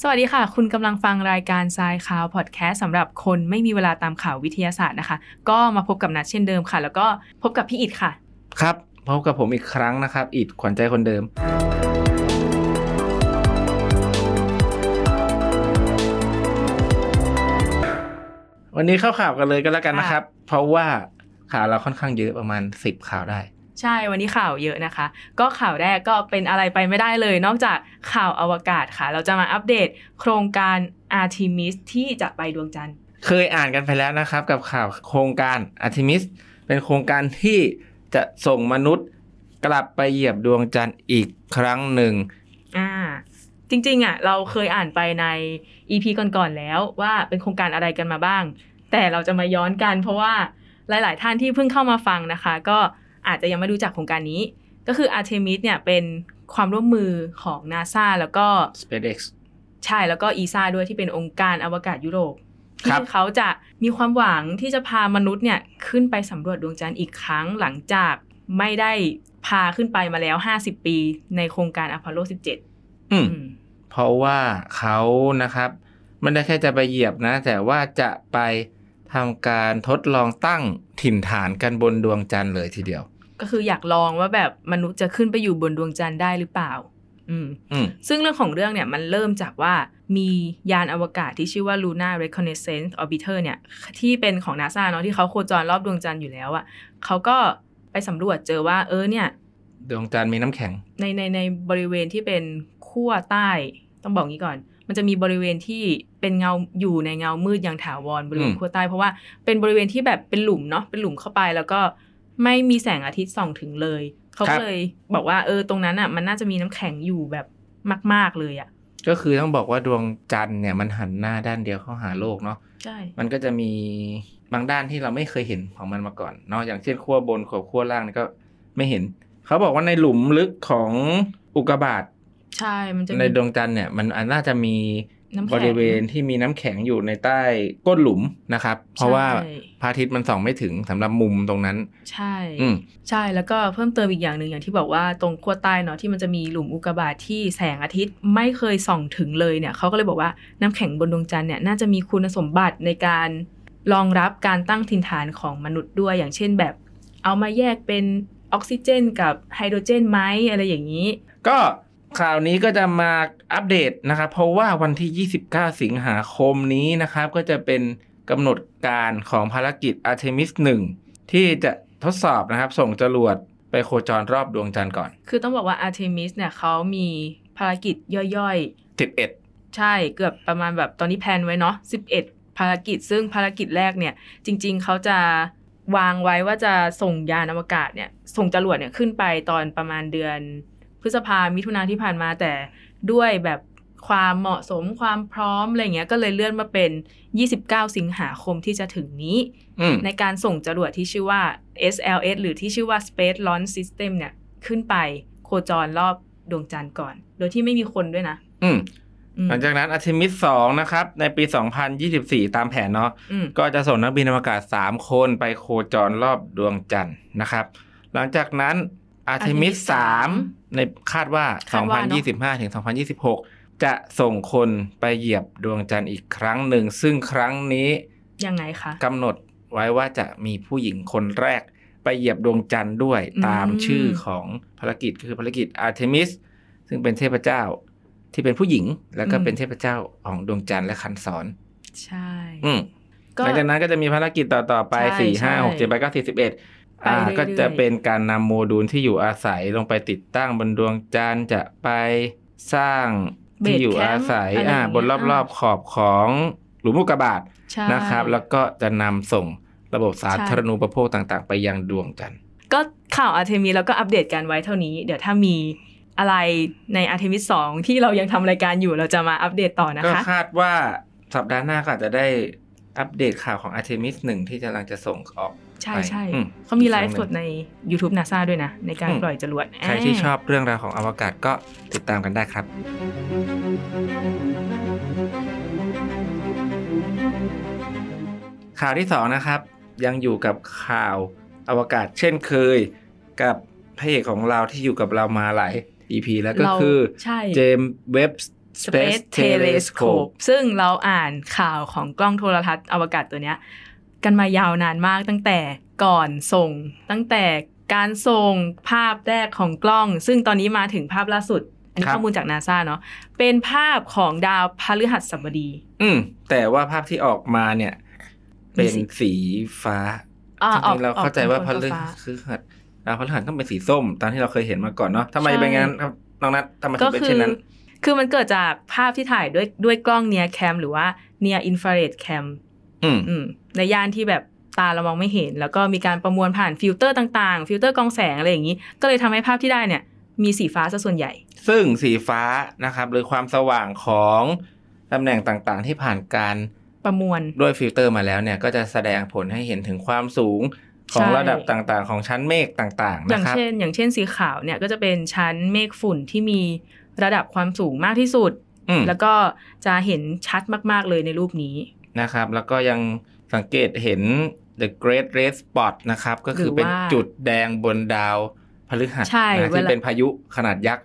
สวัสดีค่ะ คุณกำลังฟังรายการทรายข่าวพอดแคสต์สำหรับคนไม่มีเวลาตามข่าววิทยาศาสตร์นะคะ ก็มาพบกับนัดเช่นเดิมค่ะ แล้วก็พบกับพี่อิดค่ะ ครับพบกับผมอีกครั้งนะครับ อิดขวัญใจคนเดิม วันนี้เข้าข่าวกันเลยก็แล้วกันนะครับ เพราะว่าข่าวเราค่อนข้างเยอะประมาณสิบข่าวได้ ใช่วันนี้ข่าวเยอะนะคะ ก็ข่าวแรกก็เป็นอะไรไปไม่ได้เลย นอกจากข่าวอวกาศค่ะ เราจะมาอัปเดตโครงการ Artemis ที่จะไปดวงจันทร์ เคยอ่านกันไปแล้วนะครับ กับข่าวโครงการอาร์ทิมิสเป็นโครงการที่จะส่งมนุษย์กลับไปเหยียบดวงจันทร์อีกครั้งหนึ่งอ่าจริงๆอะเราเคยอ่านไปใน EP ก่อนๆแล้วว่าเป็นโครงการอะไรกันมาบ้าง แต่เราจะมาย้อนกันเพราะว่าหลาย ๆ ท่านที่เพิ่งเข้ามาฟังนะคะ ก็ อาจจะยังไม่รู้จักโครงการนี้ ก็คือ Artemis เนี่ยเป็นความร่วมมือของ NASA แล้วก็ SpaceX ใช่แล้วก็ ESA ด้วยที่เป็นองค์การอวกาศยุโรปครัที่บเขาจะมีความหวังที่จะพามนุษย์เนี่ยขึ้นไปสำรวจดวงจันทร์อีกครั้งหลังจากไม่ได้พาขึ้นไปมาแล้ว 50 ปีในโครงการอพอลโล 17 อืมอืมเพราะว่าเขานะครับไม่ได้แค่จะไปเหยียบนะ แต่ว่าจะไปทำการทดลองตั้งถิ่นฐานกันบนดวงจันทร์เลยทีเดียว ก็คืออยากลองว่าแบบมนุษย์จะขึ้นไปอยู่บนดวงจันทร์ได้หรือเปล่าอืมอืมซึ่งเรื่องของเรื่องเนี่ยมันเริ่มจากว่ามียานอวกาศที่ชื่อว่า Luna Reconnaissance Orbiter เนี่ย ที่เป็นของ NASA เนาะที่เขาโคจรรอบดวงจันทร์อยู่แล้วอะเขาก็ไปสำรวจเจอว่า เออเนี่ย ดวงจันทร์มีน้ำแข็ง ในในในบริเวณที่เป็นขั้วใต้ ต้องบอกงี้ก่อนมันจะมีบริเวณที่เป็นเงาอยู่ในเงามืดอย่างถาวรบริเวณอืมขั้วใต้เพราะว่าเป็นบริเวณที่แบบเป็นหลุมเนาะเป็นหลุมเข้าไปแล้วก็ ไม่มีแสงอาทิตย์ส่องถึงเลย เขาก็เลยบอกว่าเออตรงนั้นอะ มันน่าจะมีน้ำแข็งอยู่แบบมาก ๆเลยอะ ก็คือต้องบอกว่าดวงจันทร์เนี่ยมันหันหน้าด้านเดียวเข้าหาโลกเนาะใช่ มันก็จะมีบางด้านที่เราไม่เคยเห็นของมันมาก่อนเนาะอย่างเช่นขั้วบนกับขั้วล่างนี่ก็ไม่เห็น เขาบอกว่าในหลุมลึกของอุกกาบาตใช่ มันจะมีในดวงจันทร์เนี่ยมันน่าจะมีน้ำแข็ง บริเวณที่มีน้ำแข็งอยู่ในใต้ก้นหลุมนะครับ เพราะว่าใช่พระอาทิตย์มันส่องไม่ถึงสำหรับมุมตรงนั้น ใช่อืมใช่แล้วก็เพิ่มเติมอีกอย่างหนึ่งอย่างที่บอกว่าตรงขั้วใต้เนาะที่มันจะมีหลุมอุกกาบาตที่แสงอาทิตย์ไม่เคยส่องถึงเลยเนี่ยเขาก็เลยบอกว่าน้ำแข็งบนดวงจันทร์เนี่ยน่าจะมีคุณสมบัติในการรองรับการตั้งถิ่นฐานของมนุษย์ด้วยอย่างเช่นแบบ เอามาแยกเป็นออกซิเจน กับไฮโดรเจนไหมอะไรอย่างนี้ ก็ ข่าวนี้ก็จะมาอัปเดตนะครับ เพราะว่าวันที่ 29 สิงหาคมนี้นะครับ ก็จะเป็นกำหนดการของภารกิจ Artemis 1 ที่จะทดสอบนะครับ ส่งจรวดไปโคจรรอบดวงจันทร์ก่อน คือต้องบอกว่า Artemis เนี่ยเขามีภารกิจย่อยๆ 11 ใช่เกือบประมาณแบบตอนนี้แพลนไว้เนาะ11 ภารกิจซึ่งภารกิจแรกเนี่ย จริง ๆเขาจะวางไว้ว่าจะส่งยานอวกาศเนี่ย ส่งจรวดเนี่ยขึ้นไปตอนประมาณเดือน พฤษภามิถุนาที่ผ่านมาแต่ด้วยแบบความเหมาะสมความพร้อมอะไรเงี้ยก็เลยเลื่อนมาเป็น 29 สิงหาคมที่จะถึงนี้อืมในการส่งจรวดที่ชื่อว่า SLS หรือที่ชื่อว่า Space Launch System เนี่ย ขึ้นไปโคจรรอบดวงจันทร์ก่อน โดยที่ไม่มีคนด้วยนะ อืมอืมหลังจากนั้น Artemis 2นะครับ ในปี 2024 ตามแผนเนาะอืมก็จะส่งนักบินอวกาศ 3 คนไปโคจรรอบดวงจันทร์นะครับ หลังจากนั้น Artemis 3ในคาด ว่าคาดว่าเนอะ2025 ถึง 2026 จะส่งคนไปเหยียบดวงจันทร์อีกครั้งหนึ่ง ซึ่งครั้งนี้ยังไงคะกำหนดไว้ว่าจะมีผู้หญิงคนแรกไปเหยียบดวงจันทร์ด้วยอืมตามชื่อของภารกิจคือภารกิจ Artemis ซึ่งเป็นเทพเจ้าที่เป็นผู้หญิง แล้วก็เป็นเทพเจ้าของดวงจันทร์และคันศรใช่ อืมก็หลังจากนั้นก็จะมีภารกิจต่อ ๆ ไปใช่สี่ห้าใช่หกเจ็ดแปดเก้าสิบสิบเอ็ด อ่าไปเรื่อยๆก็จะเป็นการนำโมดูลที่อยู่อาศัยลงไปติดตั้งบนดวงจันทร์จะไปสร้างที่อยู่อาศัยเบสแคมป์อะไรอ่าอย่างเงี้ยบนรอบๆขอบของหลุมอุกกาบาตใช่นะครับ แล้วก็จะนำส่งระบบสาธารณูปโภคต่างๆ ไปยังดวงจันทร์ก็ข่าวอาร์เทมิแล้วก็อัปเดตกันไว้เท่านี้ เดี๋ยวถ้ามีอะไรในอาร์เทมิสองที่เรายังทำรายการอยู่เราจะมาอัปเดตต่อนะก็คะคาดว่าสัปดาห์หน้าก็อาจจะได้อัปเดตข่าวของ Artemis หนึ่งที่กำลังจะส่งออก ใช่ใช่อืมเขามีไลฟ์สดใน YouTube NASA ด้วยนะ ในการอืมปล่อยจรวด ใครที่ชอบเรื่องราวของอวกาศก็ติดตามกันได้ครับข่าวที่สองนะครับ ยังอยู่กับข่าวอวกาศเช่นเคย กับพระเอกของเราที่อยู่กับเรามาหลาย EP แล้วก็เราคือใช่เจมส์เว็บ Space Telescope ซึ่งเราอ่านข่าวของกล้องโทรทัศน์อวกาศตัวเนี้ย กันมายาวนานมากตั้งแต่ก่อนส่ง ตั้งแต่การส่งภาพแรกของกล้อง ซึ่งตอนนี้มาถึงภาพล่าสุด อันนี้ครับข้อมูลจากนาซาเนาะเป็นภาพของดาวพฤหัสบดี อืมแต่ว่าภาพที่ออกมาเนี่ย เป็นสีฟ้าอ่าจออริกงๆเราเข้าใจว่าพออกฤเป็นฟ้าคือหัสดาวพฤหัสต้องเป็นสีส้ม ตามที่เราเคยเห็นมาก่อนเนาะทำไมใช่เป็นงั้นครับน้องนัททำไมถึก็งเป็นคืเช่นนั้น คือมันเกิดจากภาพที่ถ่ายด้วยด้วยกล้อง NIRCam หรือว่า Near Infrared Cam อืมอืมในย่านที่แบบตาเรามองไม่เห็น แล้วก็มีการประมวลผ่านฟิลเตอร์ต่างๆ ฟิลเตอร์กรองแสงอะไรอย่างนี้ ก็เลยทำให้ภาพที่ได้เนี่ย มีสีฟ้าซะส่วนใหญ่ ซึ่งสีฟ้านะครับหรือความสว่างของตำแหน่งต่างๆ ที่ผ่านการประมวลด้วยฟิลเตอร์มาแล้วเนี่ย ก็จะแสดงผลให้เห็นถึงความสูงของใช่ระดับต่างๆ ของชั้นเมฆต่างๆนะครับอย่างครับเช่น อย่างเช่นสีขาวเนี่ยก็จะเป็นชั้นเมฆฝุ่นที่มีระดับความสูงมากที่สุดอืมแล้วก็จะเห็นชัดมากๆเลยในรูปนี้ นะครับ แล้วก็ยังสังเกตเห็น the great red spot นะครับ ก็คือเป็นหรือว่าจุดแดงบนดาวพฤหัสใช่นะเวที่ลาเป็นพายุขนาดยักษ์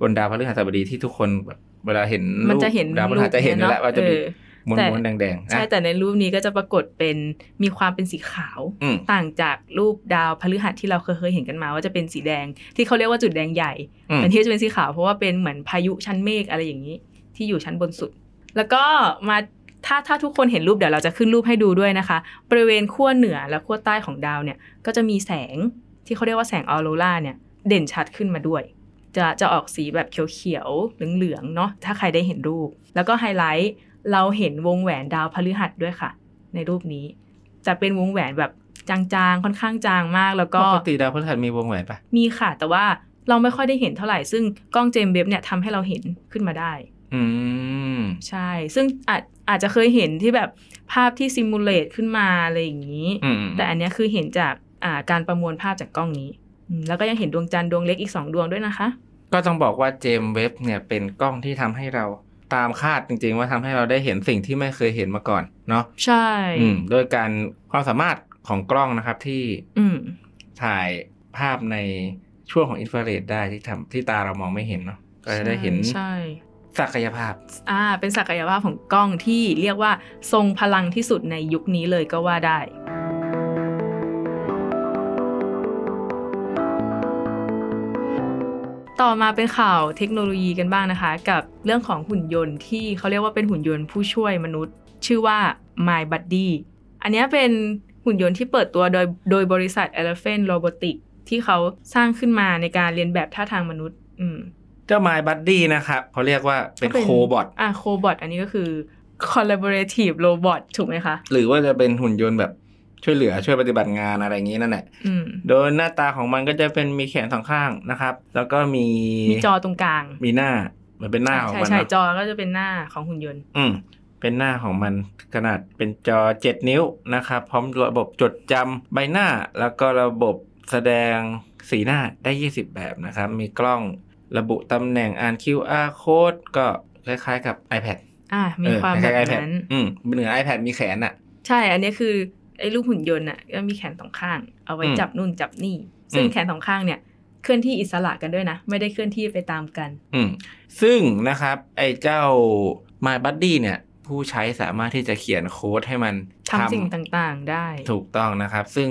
บนดาวพฤหัสบดีที่ทุกคนแบบเวลาเห็นมันรูปจะเห็นดาวพฤหัสจะเห็นอยู่แล้วว่าจะมีเออม้แต่วนๆแดงๆนะใช่แต่ในรูปนี้ก็จะปรากฏเป็นมีความเป็นสีขาวอืมต่างจากรูปดาวพฤหัสที่เราเคยเคยเห็นกันมา ว่าจะเป็นสีแดงที่เขาเรียกว่าจุดแดงใหญ่อืมแต่ที่จะเป็นสีขาวเพราะว่าเป็นเหมือนพายุชั้นเมฆอะไรอย่างนี้ ที่อยู่ชั้นบนสุด แล้วก็มา ถ้าถ้าทุกคนเห็นรูปเดี๋ยวเราจะขึ้นรูปให้ดูด้วยนะคะ บริเวณขั้วเหนือและขั้วใต้ของดาวเนี่ย ก็จะมีแสงที่เขาเรียกว่าแสงออโรราเนี่ย เด่นชัดขึ้นมาด้วย จะจะออกสีแบบเขียวๆเหลืองๆเนาะถ้าใครได้เห็นรูป แล้วก็ไฮไลท์เราเห็นวงแหวนดาวพฤหัสด้วยค่ะ ในรูปนี้ จะเป็นวงแหวนแบบจางๆ ค่อนข้างจางมาก แล้วก็ปกติดาวพฤหัสมีวงแหวนปะมีค่ะ แต่ว่าเราไม่ค่อยได้เห็นเท่าไหร่ซึ่งกล้องเจมส์เว็บเนี่ยทำให้เราเห็นขึ้นมาได้ อืมใช่ ซึ่งอาจอาจจะเคยเห็นที่แบบภาพที่ซิมูเลตขึ้นมาอะไรอย่างนี้อืมแต่อันเนี้ยคือเห็นจากอ่าการประมวลภาพจากกล้องนี้อืมแล้วก็ยังเห็นดวงจันทร์ดวงเล็กอีกสองดวงด้วยนะคะ ก็ต้องบอกว่าเจมส์เว็บเนี่ยเป็นกล้องที่ทำให้เราตามคาดจริง ๆ ว่าทำให้เราได้เห็นสิ่งที่ไม่เคยเห็นมาก่อนเนาะใช่อืมโดยการความสามารถของกล้องนะครับที่อืมถ่ายภาพในช่วงของอินฟราเรดได้ที่ทำที่ตาเรามองไม่เห็นเนาะก็จะได้เห็นใช่ ศักยภาพ อ่า เป็นศักยภาพของกล้องที่เรียกว่าทรงพลังที่สุดในยุคนี้เลยก็ว่าได้ ต่อมาเป็นข่าวเทคโนโลยีกันบ้างนะคะ กับเรื่องของหุ่นยนต์ที่เขาเรียกว่าเป็นหุ่นยนต์ผู้ช่วยมนุษย์ ชื่อว่า My Buddy อันนี้เป็นหุ่นยนต์ที่เปิดตัวโดยโดยบริษัท Elephant Robotics ที่เขาสร้างขึ้นมาในการเรียนแบบท่าทางมนุษย์ อืม เจ้า My Buddy นะครับเขาเรียกว่าเป็นโคบอทอ่าโคบอทอันนี้ก็คือ collaborative robot ถูกไหมคะ หรือว่าจะเป็นหุ่นยนต์แบบช่วยเหลือช่วยปฏิบัติงานอะไรอย่างนี้นั่นแหละอืมโดยหน้าตาของมันก็จะเป็นมีแขนสองข้างนะครับ แล้วก็มีมีจอตรงกลาง มีหน้าเหมือนเป็นหน้าของใช่มันใช่เนาะจอก็จะเป็นหน้าของหุ่นยนต์ อืมเป็นหน้าของมันขนาดเป็นจอ 7 นิ้วนะครับ พร้อมระบบจดจำใบหน้า แล้วก็ระบบแสดงสีหน้าได้ 20 แบบนะครับ มีกล้อง ระบุตำแหน่งอ่าน QR code ก็คล้ายๆกับ iPad อ่ามีเออความคแบล้ายบๆ iPad นั้นอืมเหนือ iPad มีแขนอะ ใช่ อันนี้คือไอ้รูปหุ่นยนต์อะก็มีแขนสองข้าง เอาไว้อืมจับนู่นจับนี่ ซึ่งอืมแขนสองข้างเนี่ยเคลื่อนที่อิสระกันด้วยนะ ไม่ได้เคลื่อนที่ไปตามกัน อืมซึ่งนะครับ ไอ้เจ้า My Buddy เนี่ย ผู้ใช้สามารถที่จะเขียนโค้ดให้มันทำสิ่งต่างๆได้ ถูกต้องนะครับ ซึ่ง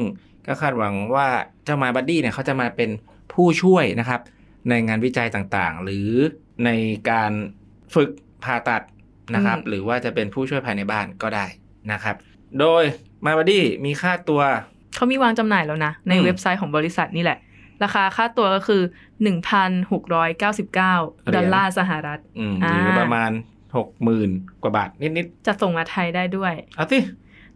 ก็คาดหวังว่าเจ้า My Buddy เนี่ยเขาจะมาเป็นผู้ช่วยนะครับ ในงานวิจัยต่างๆ หรือในการฝึกผ่าตัดนะครับอืมหรือว่าจะเป็นผู้ช่วยภายในบ้านก็ได้นะครับ โดย My Buddy มีค่าตัวเขามีวางจำหน่ายแล้วนะ ในอืมเว็บไซต์ของบริษัทนี่แหละ ราคาค่าตัวก็คือ 1,699 ดอลลาร์สหรัฐอืมอ่าหรือประมาณหกหมื่นกว่าบาทนิดจะส่งมาไทยได้ด้วยๆเอาสิ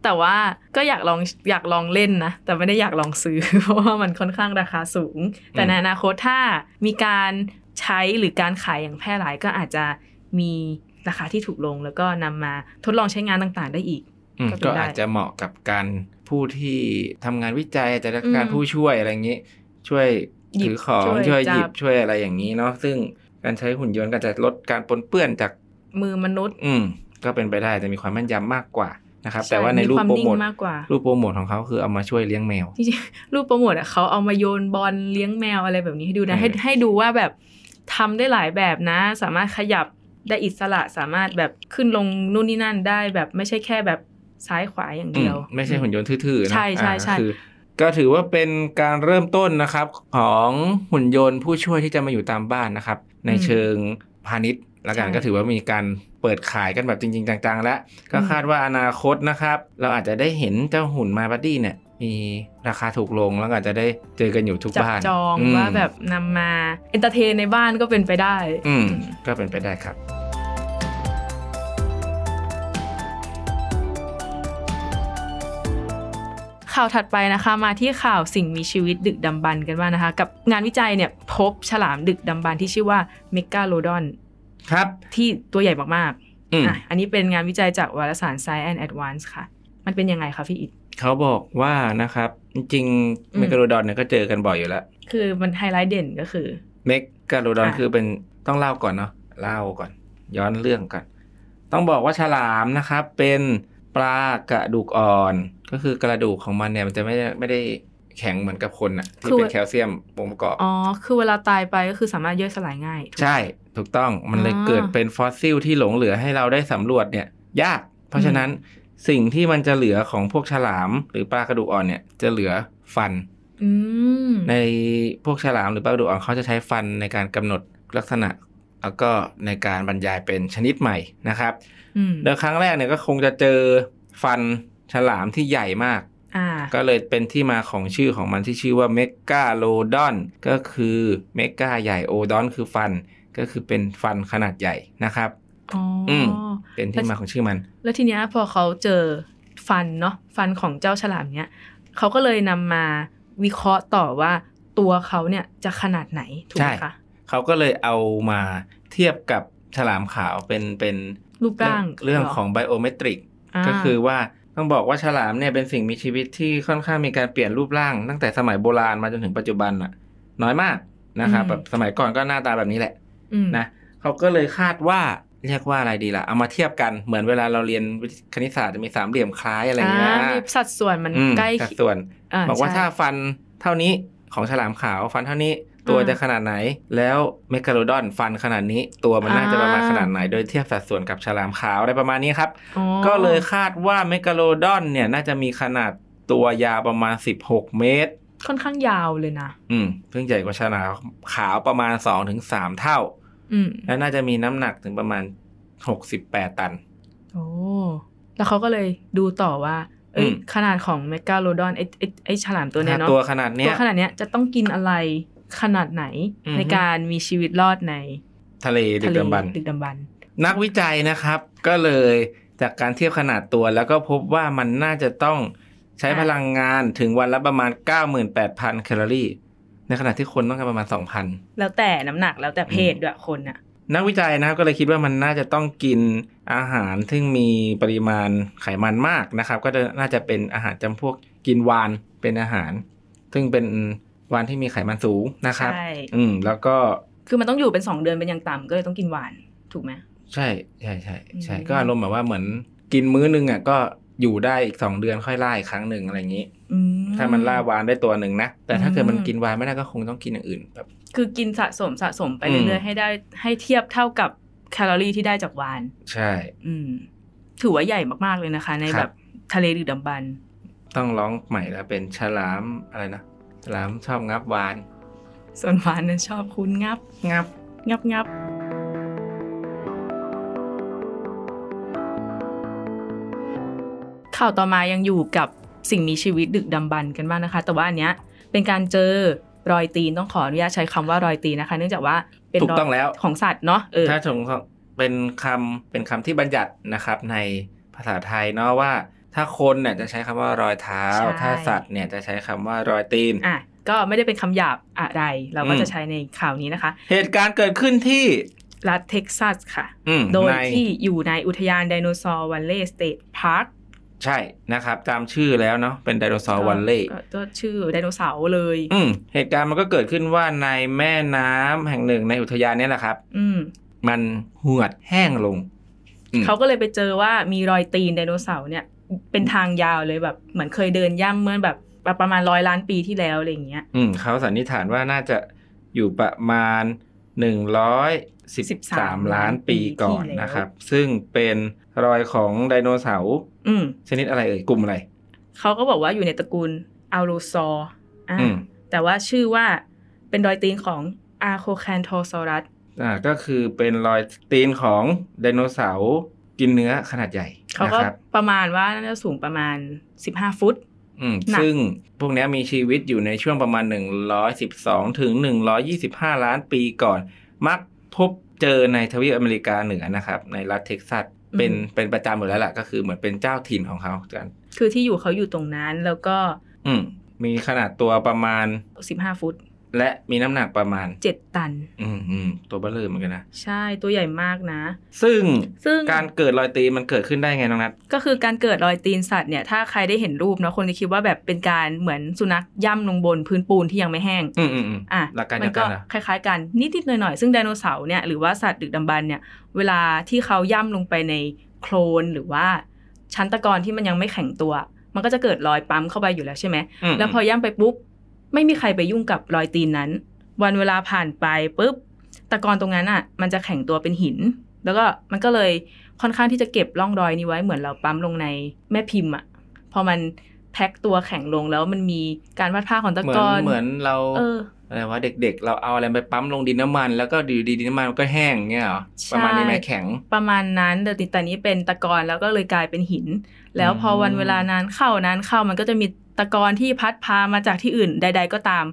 แต่ว่าก็อยากลองอยากลองเล่นนะ แต่ไม่ได้อยากลองซื้อ เพราะว่ามันค่อนข้างราคาสูง แต่ในอนาคตถ้ามีการใช้หรือการขายอย่างแพร่หลายก็อาจจะมีราคาที่ถูกลง แล้วก็นำมาทดลองใช้งานต่างๆ ได้อีกอืมก็เป็นก็ได้อาจจะเหมาะกับการผู้ที่ทำงานวิจัยอาจจะได้การอืมผู้ช่วยอะไรอย่างนี้ ช่วยหยิบถือของช่วยช่วยหยิบจับช่วยอะไรอย่างนี้เนาะซึ่งการใช้หุ่นยนต์ก็จะลดการปนเปื้อนจากมือมนุษย์ อืมก็เป็นไปได้จะมีความแม่นยำมากกว่า นะครับช่แต่ว่าในรูปควมโปรนิ่งโมทมากกว่ารูปโปรโมทของเขาคือเอามาช่วยเลี้ยงแมวจริงๆรูปโปรโมทอะเขาเอามาโยนบอลเลี้ยงแมวอะไรแบบนี้ให้ดูนะเออให้ให้ดูว่าแบบทำได้หลายแบบนะ สามารถขยับได้อิสระสามารถแบบขึ้นลงนู่นนี่นั่นได้แบบไม่ใช่แค่แบบซ้ายขวาอย่างเดียวอืมไม่ใช่หุ่นยนต์ทื่อๆนะใช่ใช่ใช่อ่าคือก็ถือว่าเป็นการเริ่มต้นนะครับของหุ่นยนต์ผู้ช่วยที่จะมาอยู่ตามบ้านนะครับ ในเชิงพาณิชย์ ละกันก็ถือว่ามีการเปิดขายกันแบบจริง ๆ จังๆ แล้ว ก็คาดว่าอนาคตนะครับ เราอาจจะได้เห็นเจ้าหุ่นมาบัดดี้เนี่ยมีราคาถูกลงแล้วก็อาจจะได้เจอกันอยู่ทุกจับบ้านจองมว่าแบบนำมา entertain ในบ้านก็เป็นไปได้ อืมก็เป็นไปได้ครับ ข่าวถัดไปนะคะมาที่ข่าวสิ่งมีชีวิตดึกดำบรรพ์กันบ้างนะคะ กับงานวิจัยเนี่ยพบฉลามดึกดำบรรพ์ที่ชื่อว่าเมกาโลดอน ครับที่ตัวใหญ่มากอืมๆอะอันนี้เป็นงานวิจัยจากวารสาร Science and Advance ค่ะ มันเป็นยังไงคะพี่อิดเขาบอกว่านะครับ จริงอืๆมเมกาโลดอนเนี่ยก็เจอกันบ่อยอยู่แล้ว คือมันไฮไลท์เด่นก็คือเมกาโลดอนอะคือเป็นต้องเล่าก่อนเนาะเล่าก่อน ย้อนเรื่องก่อน ต้องบอกว่าฉลามนะครับ เป็นปลากระดูกอ่อน ก็คือกระดูกของมันเนี่ยมันจะไม่ได้ไม่ได้ แข็งเหมือนกับคนอะที่เป็นแคลเซียมองค์ประกอบ อ๋อ คือเวลาตายไปก็คือสามารถย่อยสลายง่ายถูกไหมใช่ ถูกต้องมันเลยอ่าเกิดเป็นฟอสซิลที่หลงเหลือให้เราได้สำรวจเนี่ย ยาก เพราะฉะนั้นสิ่งที่มันจะเหลือของพวกฉลาม หรือปลากระดูกอ่อนเนี่ย จะเหลือฟันอืมในพวกฉลามหรือปลากระดูกอ่อนเขาจะใช้ฟันในการกำหนดลักษณะ แล้วก็ในการบรรยายเป็นชนิดใหม่นะครับอืมโดยครั้งแรกเนี่ยก็คงจะเจอฟันฉลามที่ใหญ่มากอ่า ก็เลยเป็นที่มาของชื่อของมันที่ชื่อว่าเมกาโลดอนก็คือเมกาใหญ่โอดอนคือฟัน ก็คือเป็นฟันขนาดใหญ่นะครับอ๋ออมเป็นที่มาของชื่อมัน แล้วทีเนี้ยพอเขาเจอฟันเนาะฟันของเจ้าฉลามเนี้ยเขาก็เลยนำมาวิเคราะห์ต่อว่าตัวเขาเนี่ยจะขนาดไหนถูกไหมใช่คะเขาก็เลยเอามาเทียบกับฉลามขาวเป็นเป็นรูปร่างเรื่องหของไบโอเมตริกาก็คือว่า ต้องบอกว่าฉลามเนี่ยเป็นสิ่งมีชีวิตที่ค่อนข้างมีการเปลี่ยนรูปร่าง ตั้งแต่สมัยโบราณมาจนถึงปัจจุบันน่ะน้อยมากนะครับแบบสมัยก่อนก็หน้าตาแบบนี้แหละอืมนะเขาก็เลยคาดว่าเรียกว่าอะไรดีล่ะ เอามาเทียบกันเหมือนเวลาเราเรียนคณิตศาสตร์จะมีสามเหลี่ยมคล้ายอะไรอย่างเงี้ยมีสัดส่วนมันอืมใกล้สัดส่วนาบอกว่าใช่ถ้าฟันเท่านี้ของฉลามขาวฟันเท่านี้ ตัวอ่าจะขนาดไหน แล้วเมกาโลดอนฟันขนาดนี้ ตัวมันน่าจะประมาณอ่าขนาดไหน โดยเทียบสัดส่วนกับฉลามขาวอะไรประมาณนี้ครับอ๋อก็เลยคาดว่าเมกาโลดอนเนี่ยน่าจะมีขนาดตัวยาวประมาณ 16 เมตร ค่อนข้างยาวเลยนะ อืมซึ่งใหญ่กว่าฉลามขาวประมาณ 2-3 เท่าอืมและน่าจะมีน้ำหนักถึงประมาณ 68 ตัน โอ้แล้วเขาก็เลยดูต่อว่าเอ้ยอืมขนาดของเมกาโลดอนไอ้ไอ้ไอ้ฉลามตัวเนี้ยเนาะตัวขนาดเนี้ตัยวขนาดเนี้ยจะต้องกินอะไร ขนาดไหนอือฮึในการมีชีวิตรอดใน ทะเลดึทะกเลดำบรรพ์ดึกดำบรรพ์นักวิจัยนะครับ ก็เลยจากการเทียบขนาดตัว แล้วก็พบว่ามันน่าจะต้องใช้อะพลังงานถึงวันละประมาณ 98,000 แคลอรี่ ในขณะที่คนต้องการประมาณ 2,000 แล้วแต่น้ำหนักแล้วแต่เพศด้วยคนอะนักวิจัยนะครับก็เลยคิดว่ามันน่าจะต้องกินอาหารซึ่งมีปริมาณไขมันมากนะครับ ก็จะน่าจะเป็นอาหารจำพวกกินวานเป็นอาหาร ซึ่งเป็น วานที่มีไขมันสูงนะครับใช่อืมแล้วก็คือมันต้องอยู่เป็นสองเดือนเป็นอย่างต่ำก็เลยต้องกินหวานถูกไหมใช่ใช่ใช่ใช่อืมก็อารมณ์แบบว่าเหมือนกินมื้อนึงอะก็อยู่ได้อีกสองเดือนค่อยล่าอีกครั้งหนึ่งอะไรอย่างนี้อืถ้ามันล่าวานได้ตัวหนึ่งนะ แต่ถ้าเกิดมันอืมกินวานไม่ได้ก็คงต้องกินอย่างอื่นแบบคือกินสะสมสะสมไปอืมเรื่อยๆให้ได้ให้เทียบเท่ากับแคลอรี่ที่ได้จากวาน ใช่ อืม ถือว่าใหญ่มากๆเลยนะคะ ในครับแบบทะเลดึกดำบรรพ์ต้องร้องใหม่แล้วเป็นฉลามอะไรนะ ฉลามชอบงับวาน ส่วนวานนั้นชอบคุณงับ งับ งับงับข่าวต่อมายังอยู่กับสิ่งมีชีวิตดึกดำบรรพ์กันบ้างนะคะ แต่ว่าอันเนี้ยเป็นการเจอรอยตีนต้องขออนุญาตใช้คำว่ารอยตีนนะคะ เนื่องจากว่าเป็นถูกรยต้องแล้วของสัตว์เนาะเออถ้าถงเป็นคำเป็นคำที่บัญญัตินะครับในภาษาไทยเนาะว่า ถ้าคนเนี่ยจะใช้คำว่ารอยเท้า ถ้าสัตว์เนี่ยจะใช้คำว่ารอยตีนอะก็ไม่ได้เป็นคำหยาบอะไร เราก็อืมจะใช้ในข่าวนี้นะคะ เหตุการณ์เกิดขึ้นที่รัฐเท็กซัสค่ะอืมโดยในที่อยู่ในอุทยานไดโนเสาร์ Valley State Parkใช่นะครับ ตามชื่อแล้วเนาะเป็นไดโนเสาร์วันเล่ก็ชื่อไดโนเสาร์เลย อืมเหตุการณ์มันก็เกิดขึ้นว่าในแม่น้ำแห่งหนึ่งในอุทยานเนี้แหละครับ อืมมันเหือดแห้งลงอืมเขาก็เลยไปเจอว่ามีรอยตีนไดโนเสาร์เนี่ย เป็นทางยาวเลยแบบเหมือนเคยเดินย่ำเมื่อแบบประมาณร้อยล้านปีที่แล้วอะไรอย่างเงี้ย อืมเขาสันนิษฐานว่าน่าจะอยู่ประมาณ113ล้านปีก่อนนะครับ ซึ่งเป็นรอยของไดโนเสาร์อืมชนิดอะไรเอ่ยกลุ่มอะไรเขาก็บอกว่าอยู่ในตระกูลอัลโลซอร์อ่าอืมแต่ว่าชื่อว่าเป็นรอยตีนของอาโคแคนโทซอรัสอ่าก็คือเป็นรอยตีนของไดโนเสาร์กินเนื้อขนาดใหญ่ เขานะก็ครับประมาณว่าน่าจะสูงประมาณ15ฟุตอืมหนักซึ่งพวกเนี้ยมีชีวิตอยู่ในช่วงประมาณ 112 ถึง 125 ล้านปีก่อน มักพบเจอในทวีปอเมริกาเหนือนะครับ ในรัฐเท็กซัสเป็นเป็นประจำหมดแล้วล่ะ ก็คือเหมือนเป็นเจ้าถิ่นของเขากัน คือที่อยู่เขาอยู่ตรงนั้นแล้วก็ อืมมีขนาดตัวประมาณ 15 ฟุต และมีน้ำหนักประมาณ 7 ตัน อืมอืมตัวเบ้อเริ่มเหมือนกันนะ ใช่ตัวใหญ่มากนะ ซึ่งซึ่งการเกิดรอยตีนมันเกิดขึ้นได้ไงน้องนัทก็คือการเกิดรอยตีนสัตว์เนี่ยถ้าใครได้เห็นรูปเนาะคนจะคิดว่าแบบเป็นการเหมือนสุนัขย่ำลงบนพื้นปูนที่ยังไม่แห้ง อืมอืมอืมอะหลักการมัเดียวกัก็นเหรอคล้ายๆกันนิดๆหน่อยๆซึ่งไดโนเสาร์เนี่ยหรือว่าสัตว์ดึกดำบรรพ์เนี่ยเวลาที่เขาย่ำลงไปในโคลนหรือว่าชั้นตะกอนที่มันยังไม่แข็งตัว มันก็จะเกิดรอยปั๊มเข้าไปอยู่แล้วใช่ไหมมแล้วพอย่ำไปปุ๊บ ไม่มีใครไปยุ่งกับรอยตีนนั้น วันเวลาผ่านไปปุ๊บตะกอนตรงนั้นอะ มันจะแข็งตัวเป็นหิน แล้วก็มันก็เลยค่อนข้างที่จะเก็บร่องรอยนี้ไว้เหมือนเราปั๊มลงในแม่พิมพ์อะพอมันแพ็คตัวแข็งลงแล้วมันมีการวาดภาพของตะเหมืกอนอนเหมือนเราเอออะไรว่าเด็กๆ เราเอาอะไรไปปั๊มลงดินน้ำมัน แล้วก็ดีดีดินน้ำมันมันก็แห้งเงี้ยเหรอใช่ประมาณนี้ไหมแข็ง ประมาณนั้นแต่ติดแต่นี้เป็นตะกอนแล้วก็เลยกลายเป็นหิน แล้วพอวันเวลานานเข้านานเข้ามันก็จะมี ตะกอนที่พัดพามาจากที่อื่นใด ๆ ก็ตาม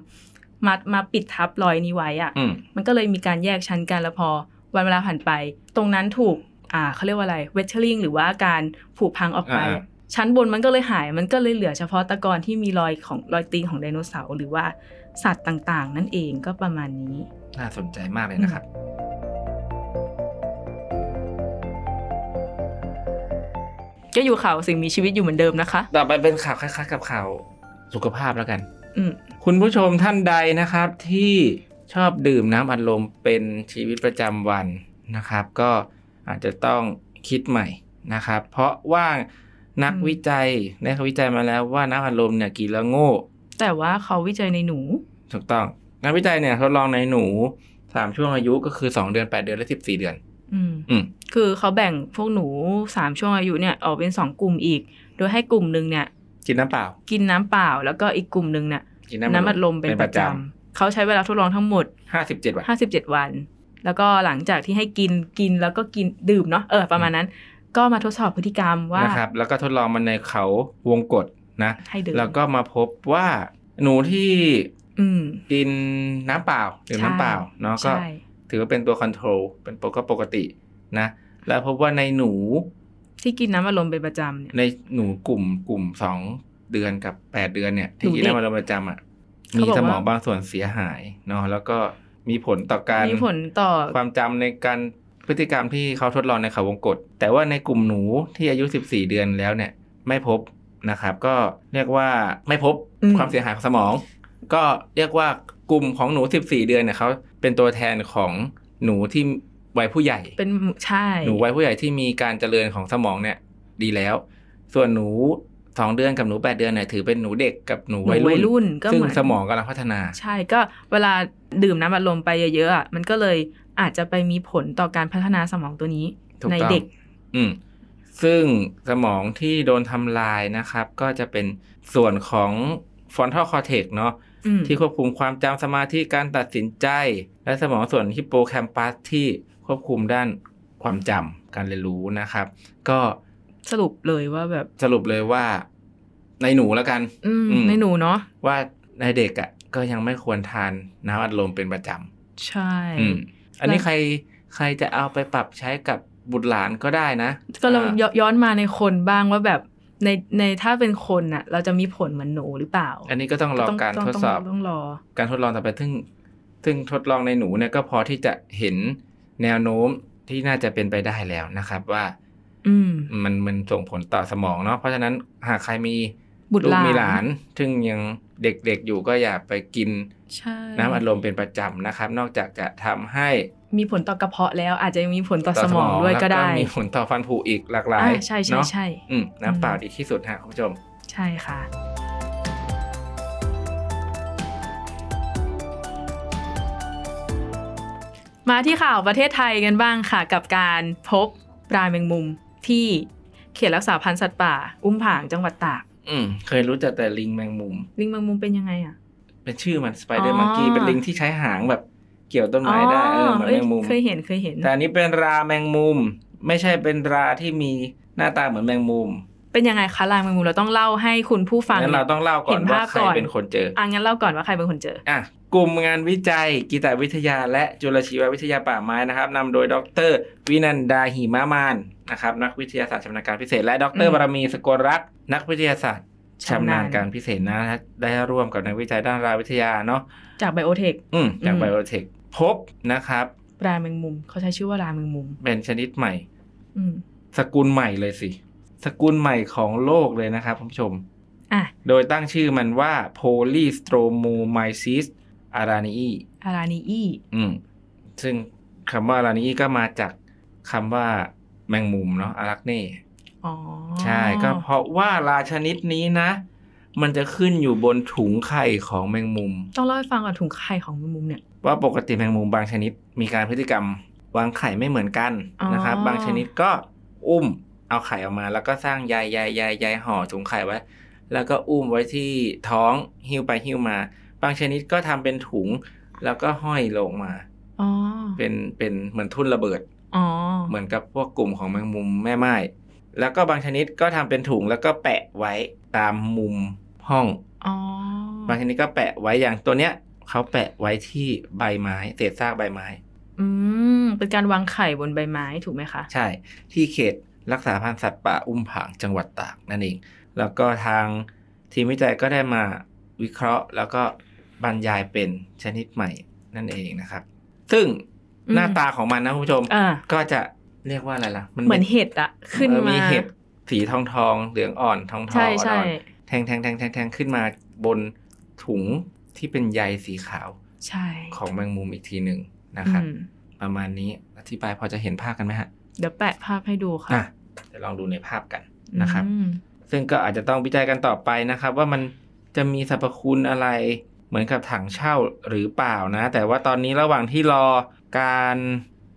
มามาปิดทับรอยนี้ไว้อะอืมมันก็เลยมีการแยกชั้นกันแล้วพอ วันเวลาผ่านไป ตรงนั้นถูก อ่าเขาเรียกว่าอะไรเวทเทอริงหรือว่าการผุพังออกไปอ่าชั้นบนมันก็เลยหาย มันก็เลยเหลือเฉพาะตะกอนที่มีรอยของรอยตีนของไดโนเสาร์หรือว่าสัตว์ต่างๆ นั่นเองก็ประมาณนี้ น่าสนใจมากเลยนะครับ ก็อยู่ข่าวสิ่งมีชีวิตอยู่เหมือนเดิมนะคะ ต่อไปเป็นข่าวคล้ายๆกับข่าวสุขภาพแล้วกัน อืมคุณผู้ชมท่านใดนะครับที่ชอบดื่มน้ำอัดลมเป็นชีวิตประจำวันนะครับ ก็อาจจะต้องคิดใหม่นะครับ เพราะว่านักอืมวิจัยได้เขาวิจัยมาแล้วว่าน้ำอัดลมเนี่ยกินแล้วโง่ แต่ว่าเขาวิจัยในหนู ถูกต้องงานวิจัยเนี่ยทดลองในหนูสามช่วงอายุก็คือ2เดือน8เดือนและ14เดือน อืมอืม คือเขาแบ่งพวกหนูสามช่วงอายุเนี่ยออกเป็นสองกลุ่มอีก โดยให้กลุ่มหนึ่งเนี่ย กินน้ำเปล่า กินน้ำเปล่า แล้วก็อีกกลุ่มหนึ่งเนี่ยกินน้ำอัดลมเป็นประจำเขาใช้เวลาทดลองทั้งหมดห้าสิบเจ็ดวัน57วัน แล้วก็หลังจากที่ให้กินกินแล้วก็กินดื่มเนาะเออประมาณนั้น ก็มาทดสอบพฤติกรรมว่านะครับแล้วก็ทดลองมันในเขาวงกฏนะให้ดื่มแล้วก็มาพบว่าหนูที่อืมกินน้ำเปล่าดื่มน้ำเปล่าเนาะก็ใช่ถือว่าเป็นตัวคอนโทรลเป็นปกปกตินะ แล้วพบว่าในหนู ที่กินน้ำอัดลมเป็นประจำเนี่ยในหนูกลุ่มกลุ่มสองเดือนกับแปดเดือนเนี่ย ที่หนูกินเด็กน้ำมันประจำอะเขามีบอกสมองว่าบางส่วนเสียหายเนาะแล้วก็มีผลต่อการมีผลต่อความจำในการพฤติกรรมที่เขาทดลองในเขาวงกฏแต่ว่าในกลุ่มหนูที่อายุ 14 เดือนแล้วเนี่ย ไม่พบนะครับ ก็เรียกว่าไม่พบอืมความเสียหายของสมอง ก็เรียกว่ากลุ่มของหนู 14 เดือนเนี่ยเขาเป็นตัวแทนของหนูที่ วัยผู้ใหญ่ เป็นใช่ หนูวัยผู้ใหญ่ที่มีการเจริญของสมองเนี่ย ดีแล้ว ส่วนหนูสองเดือนกับหนูแปดเดือนเนี่ยถือเป็นหนูเด็กกับหนูหนูวัยวัยรุ่รุ่นนก็ซึ่เหงมือนสมองกำลังพัฒนา ใช่ก็เวลาดื่มน้ำอัดลมไปเยอะๆอะมันก็เลยอาจจะไปมีผลต่อการพัฒนาสมองตัวนี้ถูกในต้องเด็ก อืมซึ่งสมองที่โดนทำลายนะครับ ก็จะเป็นส่วนของ frontal cortex เนาะอืมที่ควบคุมความจำสมาธิการตัดสินใจ และสมองส่วนฮิปโปแคมปัสที่ ควบคุมด้านความจำการเรียนรู้นะครับ ก็สรุปเลยว่าแบบสรุปเลยว่าในหนูแล้วกัน อืมอืมในหนูเนาะว่าในเด็กอะ่ะ ก็ยังไม่ควรทานน้ำอัดลมเป็นประจใช่ำอืมอันนี้แล้วใครใครจะเอาไปปรับใช้กับบุตรหลานก็ได้นะ ก็เราอ่าย้อนย้อนมาในคนบ้างว่าแบบในในถ้าเป็นคนน่ะ เราจะมีผลเหมือนหนูหรือเปล่า อันนี้ก็ต้องรอการต้งทดสอบต้องต้องรอ การทดลองต่อไปซึ่งซึ่งทดลองในหนูเนี่ยก็พอที่จะเห็น แนวโน้มที่น่าจะเป็นไปได้แล้วนะครับว่า อืมมันมันส่งผลต่อสมองเนาะเพราะฉะนั้นหากใครมีบุตรลูหกลานมีหลาน ซึ่งยังเด็กๆอยู่ก็อย่าไปกินใช่น้ำอัดลมเป็นประจำนะครับ นอกจากจะทำให้มีผลต่อกระเพาะแล้วอาจจะยังมีผลต่อสมองด้วยก็ได้แล้วมีผลต่อฟันผุอีกหลากหลายอ่าใช่ใช่เนาะใช่อืมน้ำเปล่าดีที่สุดฮะคุณผู้ชม ใช่ค่ะ มาที่ข่าวประเทศไทยกันบ้างค่ะ กับการพบปลาแมงมุมที่เขตรักษาพันธุ์สัตว์ป่า อุ้มผางจังหวัดตาก อืมเคยรู้จักแต่ลิงแมงมุม ลิงแมงมุมเป็นยังไงอะ เป็นชื่อมันสไปเดอร์อ๋อมังกี้เป็นลิงที่ใช้หางแบบเกี่ยวต้นไม้ได้เออเหมือนอ้แมงมุมเคยเห็นเคยเห็น แต่อันนี้เป็นราแมงมุม ไม่ใช่เป็นราที่มีหน้าตาเหมือนแมงมุม เป็นยังไงคะลายแมงมุมเราต้องเล่าให้คุณผู้ฟังงั้นเราต้องเล่าก่อเห็นนว่าภาพใครก่อนเป็นคนเจออะงั้นเล่าก่อนว่าใครเป็นคนเจออะ กลุ่มงานวิจัยกีตวิทยา และจุลชีววิทยาป่าไม้นะครับนำโดยดร วินันดาหิมามานนะครับนักวิทยาศาสตร์ชำนาญการพิเศษ และดอืรมบารมีสกลรักษ์นักวิทยาศาสตร์ชำชำนานาญญการพิเศษนะได้ร่วมกับนักวิจัยด้านราวิทยาเนาะจากไบโอเทคอืมจากอืมไบโอเทคพบนะครับปลาแมงมุม เขาใช้ชื่อว่าลาแมงมุม เป็นชนิดใหม่อืมสกุลใหม่เลยสิ สกุลใหม่ของโลกเลยนะครับคุณผู้ชมอะโดยตั้งชื่อมันว่า Polystromomyces aranii อารานีอีอืมซึ่งคำว่า aranii ก็มาจากคำว่าแมงมุมเนาะอารักเน่อ๋อใช่ก็เพราะว่าราชนิดนี้นะ มันจะขึ้นอยู่บนถุงไข่ของแมงมุม ต้องเล่าให้ฟังก่อนถุงไข่ของแมงมุมเนี่ย ว่าปกติแมงมุมบางชนิดมีการพฤติกรรมวางไข่ไม่เหมือนกันอ๋อนะครับ บางชนิดก็อุ้มเอาไข่ออกมา แล้วก็สร้างใยใยใยใยห่อถุงไข่ไว้ แล้วก็อุ้มไว้ที่ท้องหิ้วไปหิ้วมา บางชนิดก็ทำเป็นถุงแล้วก็ห้อยลงมาอ๋อเป็นเป็นเหมือนทุ่นระเบิดอ๋อเหมือนกับพวกกลุ่มของแมงมุมแม่ไม้แล้วก็บางชนิดก็ทำเป็นถุงแล้วก็แปะไว้ตามมุมห้องอ๋อบางชนิดก็แปะไว้อย่างตัวเนี้ยเขาแปะไว้ที่ใบไม้เศษซากใบไม้ อืมเป็นการวางไข่บนใบไม้ถูกไหมคะ ใช่ ที่เขตรักษาพันธุ์สัตว์ป่าอุ้มผางจังหวัดตากนั่นเอง แล้วก็ทางทีมวิจัยก็ได้มาวิเคราะห์ แล้วก็ บรรยายเป็นชนิดใหม่นั่นเองนะครับ ซึ่งอืมหน้าตาของมันนะคุณผู้ชมอ่าก็จะเรียกว่าอะไรล่ะเหมือนเห็ดอะขึ้นเออมามีเห็ดสีทองทองๆเหลืองอ่อนทองทองใช่ใช่อ่อนๆแทงแทงแทงแทงแทงขึ้นมาบนถุงที่เป็นใยสีขาวใช่ของแมงมุมอีกทีหนึ่งนะครับอืมประมาณนี้อธิบายพอจะเห็นภาพกันไหมฮะ เดี๋ยวแปะภาพให้ดูค่ะอะเดี๋ยวลองดูในภาพกันนะครับอืมซึ่งก็อาจจะต้องวิจัยกันต่อไปนะครับ ว่ามันจะมีสรรพคุณอะไร เหมือนกับถังเช่าหรือเปล่านะ แต่ว่าตอนนี้ระหว่างที่รอการ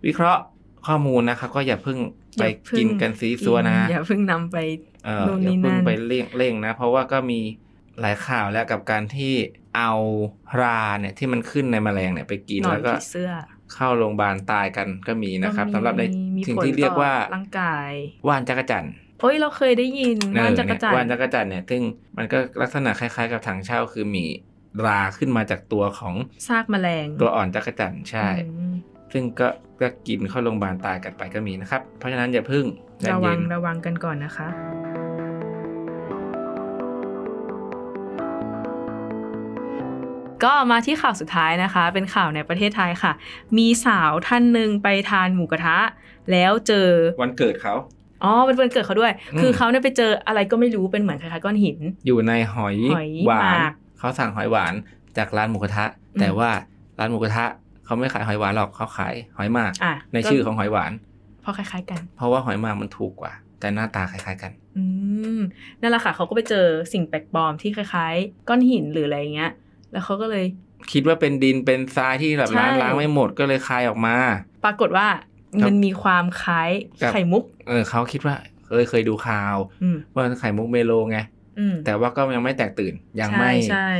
วิเคราะห์ข้อมูลนะครับ ก็อย่าเพิ่งไปอย่าเพิ่งกินกันซีซัวนะ อย่าเพิ่งนำไปเออนู่นอย่านี่เพิ่งนั่นไปเร่งเร่งนะ เพราะว่าก็มีหลายข่าวแล้วกับการที่เอาราเนี่ยที่มันขึ้นในแมลงเนี่ยไปกินหนอนแล้วก็ผีเสื้อเข้าโรงพยาบาลตายกันก็มีนะครับก็มีสำหรับในมีสิ่งผลที่เรียกต่อว่าร่างกายว่านจักรจันทร์โอ้ยเราเคยได้ยินว่านจักรจันทว่านร์จักรจันทร์เนี่ย ซึ่งมันก็ลักษณะคล้ายๆกับถังเช่าคือมี ราขึ้นมาจากตัวของซากแมลง ตัวอ่อนจักรจันทร์ใช่อืมซึ่งก็ก็กินเข้าโรงพยาบาลตายกันไปก็มีนะครับ เพราะฉะนั้นอย่าพึ่งใจระวัเย็งนระวังกันก่อนนะคะก็มาที่ข่าวสุดท้ายนะคะ เป็นข่าวในประเทศไทยค่ะ มีสาวท่านหนึ่งไปทานหมูกระทะ แล้วเจอวันเกิดเขาอ๋อเป็นวันเกิดเขาด้วยอืมคือเขาเนี่ยไปเจออะไรก็ไม่รู้เป็นเหมือนคล้ายๆก้อนหิน อยู่ในหอยหอยหวาหนมาก เขาสั่งหอยหวานจากร้านหมูกระทะอืมแต่ว่าร้านหมูกระทะเขาไม่ขายหอยหวานหรอกเขาขายหอยหมากอะในชื่อของหอยหวานเพราะคล้ายๆกัน เพราะว่าหอยหมากมันถูกกว่า แต่หน้าตาคล้ายๆกัน อืมนั่นแหละค่ะเขาก็ไปเจอสิ่งแปลกปลอมที่คล้ายๆ ก้อนหินหรืออะไรเงี้ย แล้วเขาก็เลย คิดว่าเป็นดินเป็นทรายที่แบบใช่ล้างล้างไม่หมดก็เลยคายออกมา ปรากฏว่าครับมันมีความคล้ายครับไข่มุก เออเขาคิดว่าเคยเคยดูข่าวอืมว่าไข่มุกเมโลไงอืม แต่ว่าก็ยังไม่แตกตื่น ยังใช่ไม่ใช่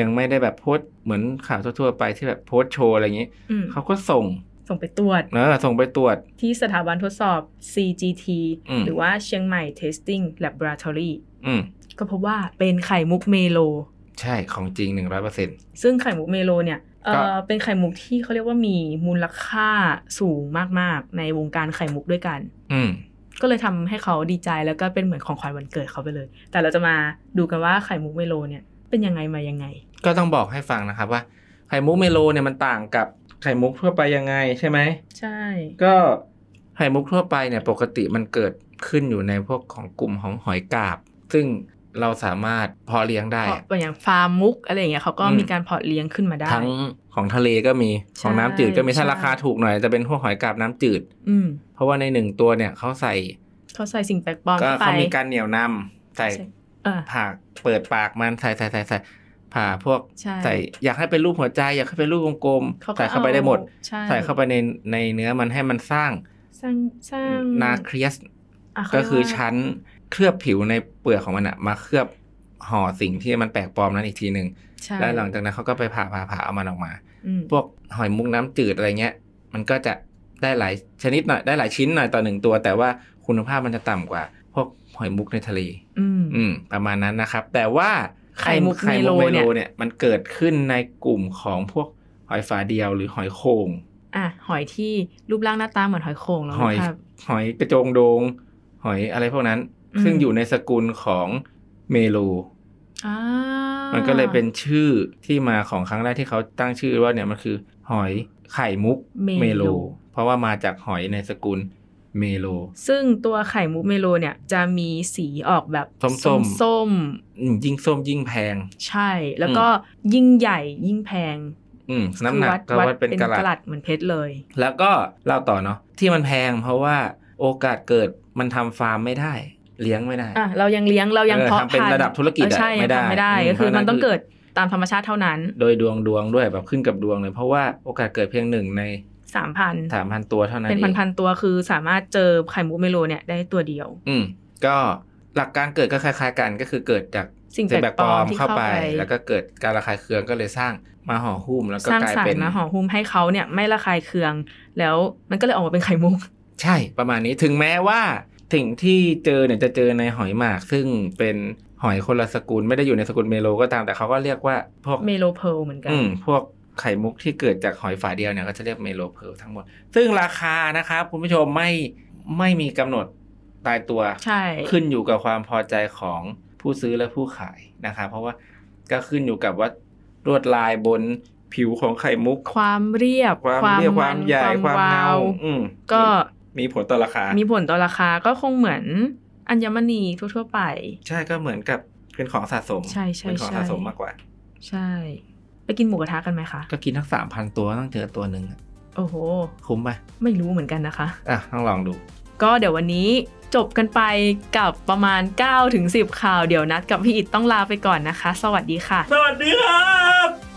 ยังไม่ได้แบบโพสต์เหมือนข่าวทั่วๆไปที่แบบโพสต์โชว์อะไรอย่างนี้อืมเขาก็ส่งส่งไปตรวจเออส่งไปตรวจ ที่สถาบันทดสอบ CGT อืมหรือว่าเชียงใหม่ Testing Laboratory อืมก็พบว่าเป็นไข่มุกเมโล ใช่ของจริงหนึ่งร้อยเปอร์เซ็นต์ซึ่งไข่มุกเมโลเนี่ยเอก็อเป็นไข่มุกที่เขาเรียกว่ามีมูลค่าสูงมากๆ ในวงการไข่มุกด้วยกัน อืม ก็เลยทำให้เขาดีใจแล้วก็เป็นเหมือนของขวัญวันเกิดเขาไปเลย แต่เราจะมาดูกันว่าไข่มุกเมโลเนี่ยเป็นยังไงมายังไง ก็ต้องบอกให้ฟังนะครับว่าไข่มุกเมโลเนี่ยมันต่างกับไข่มุกทั่วไปยังไงใช่ไหมใช่ ก็ไข่มุกทั่วไปเนี่ยปกติมันเกิดขึ้นอยู่ในพวกของกลุ่มของหอยกาบ ซึ่ง เราสามารถเพาะเลี้ยงได้เพราะอย่างฟาร์มมุกอะไรอย่างเงี้ยเขาก็อืมมีการเพาะเลี้ยงขึ้นมาได้ ทั้งของทะเลก็มีใช่ของน้ำจืดก็มีถ้าใช่ราคาถูกหน่อยจะเป็นพวกหอยกาบน้ำจืด อืมเพราะว่าในหนึ่งตัวเนี่ยเขาใส่เขาใส่สิ่งแปลกปลอมก็เข้าไปเขามีการเหนียวนำใส่ใช่เออผากเปิดปากมันใส่ใส่ใส่ใส่ผ่าพวกใช่ใส่อยากให้เป็นรูปหัวใจ อยากให้เป็นรูปกลมเขาๆก็ใส่เข้าไปได้หมดใช่ใส่เข้าไปในในเนื้อมันให้มันสร้างสร้างสร้างนาเคลียสะเขาก็เรียคือว่าชั้น เคลือบผิวในเปลือกของมันอะมาเคลือบห่อสิ่งที่มันแปลกปลอมนั้นอีกทีหนึ่งใช่แล้วหลังจากนั้นเขาก็ไปผ่าผ่าผ่าเอามันออกมาอืมพวกหอยมุกน้ำจืดอะไรเงี้ย มันก็จะได้หลายชนิดหน่อยได้หลายชิ้นหน่อยต่อหนึ่งตัว แต่ว่าคุณภาพมันจะต่ำกว่า พวกหอยมุกในทะเลอืมอืมประมาณนั้นนะครับ แต่ว่าไข่มุกไข่มุกเมเมโลโลเนี่ยเนี่ย มันเกิดขึ้นในกลุ่มของพวกหอยฝาเดียวหรือหอยโข่งอะหอยที่รูปร่างหน้าตาเหมือนหอยโข่งแล้วหอยนะครับหอยกระโจงโดง หอยอะไรพวกนั้นอืม ซึ่งอยู่ในสกุลของเมโลอ่ามันก็เลยเป็นชื่อที่มาของครั้งแรกที่เขาตั้งชื่อว่าเนี่ยมันคือ หอยไข่มุกเมโล เพราะว่ามาจากหอยในสกุลเมโล ซึ่งตัวไข่มุกเมโลเนี่ยจะมีสีออกแบบส้มๆส้มอืมยิ่งส้มยิ่งแพงๆใช่ แล้วก็ยิ่งใหญ่ยิ่งแพงอืมน้ำหนักก็คือวัดเป็นกะรัต กะรัตเหมือนเพชรเลย แล้วก็เล่าต่อเนาะที่มันแพงเพราะว่าโอกาสเกิดมันทำฟาร์มไม่ได้ เลี้ยงไม่ได้อะเรายังเลี้ยงเรายังเออเพาะทำเป็นพันธุ์ระดับธุรกิจเอออะใช่ไม่ได้ทำไม่ได้อืมก็คือเพราะฉะนั้มันนต้องคือเกิดตามธรรมชาติเท่านั้น โดยดวงดวงด้วยแบบขึ้นกับดวงเลยเพราะว่าโอกาสเกิดเพียงหนึ่งในสามพันสามพันตัวเท่านั้นเป็นเองพันๆตัวคือสามารถเจอไข่มุกเมโลเนี่ยได้ตัวเดียว อืมก็หลักการเกิดก็คล้ายๆกันก็คือเกิดจากสิ่งแปลกปลอมที่เข้าเข้าไปไป แล้วก็เกิดการระคายเคืองก็เลยสร้างมาห่อหุ้มแล้วก็สร้างกลายสารเป็นมาห่อหุ้มให้เขาเนี่ยไม่ระคายเคือง แล้วมันก็เลยออกมาเป็นไข่มุก ใช่ประมาณนี้ถึงแม้ว่า สิ่งที่เจอเนี่ยจะเจอในหอยหมาก ซึ่งเป็นหอยคนละสกุลไม่ได้อยู่ในสกุล Melo ก็ตามแต่เขาก็เรียกว่าพวก Melo pearl เหมือนกันอืมพวกไข่มุกที่เกิดจากหอยฝาเดียวเนี่ยก็จะเรียก Melo pearl ทั้งหมด ซึ่งราคานะครับคุณผู้ชมไม่ไม่มีกำหนดตายตัวใช่ขึ้นอยู่กับความพอใจของผู้ซื้อและผู้ขายนะครับเพราะว่าก็ขึ้นอยู่กับว่าลวดลายบนผิวของไข่มุก ความเรียบ ความเรียบความใหญ่ความเงาวอืมก็ มีผลต่อราคา มีผลต่อราคาก็คงเหมือนอัญมณีทั่วๆไป ใช่ก็เหมือนกับเป็นของสะสมใช่ใช่เป็นของใช่สะสมมากกว่า ใช่ ไปกินหมูกระทะกันไหมคะ ก็กินทั้งสามพันตัวต้องเจอตัวหนึ่งอะโอ้โห คุ้มไหมไม่รู้เหมือนกันนะคะ อะต้องลองดู ก็เดี๋ยววันนี้จบกันไปกับประมาณ9ถึง10 ข่าวเดี๋ยวนัดกับพี่อิดต้องลาไปก่อนนะคะ สวัสดีค่ะ สวัสดีครับ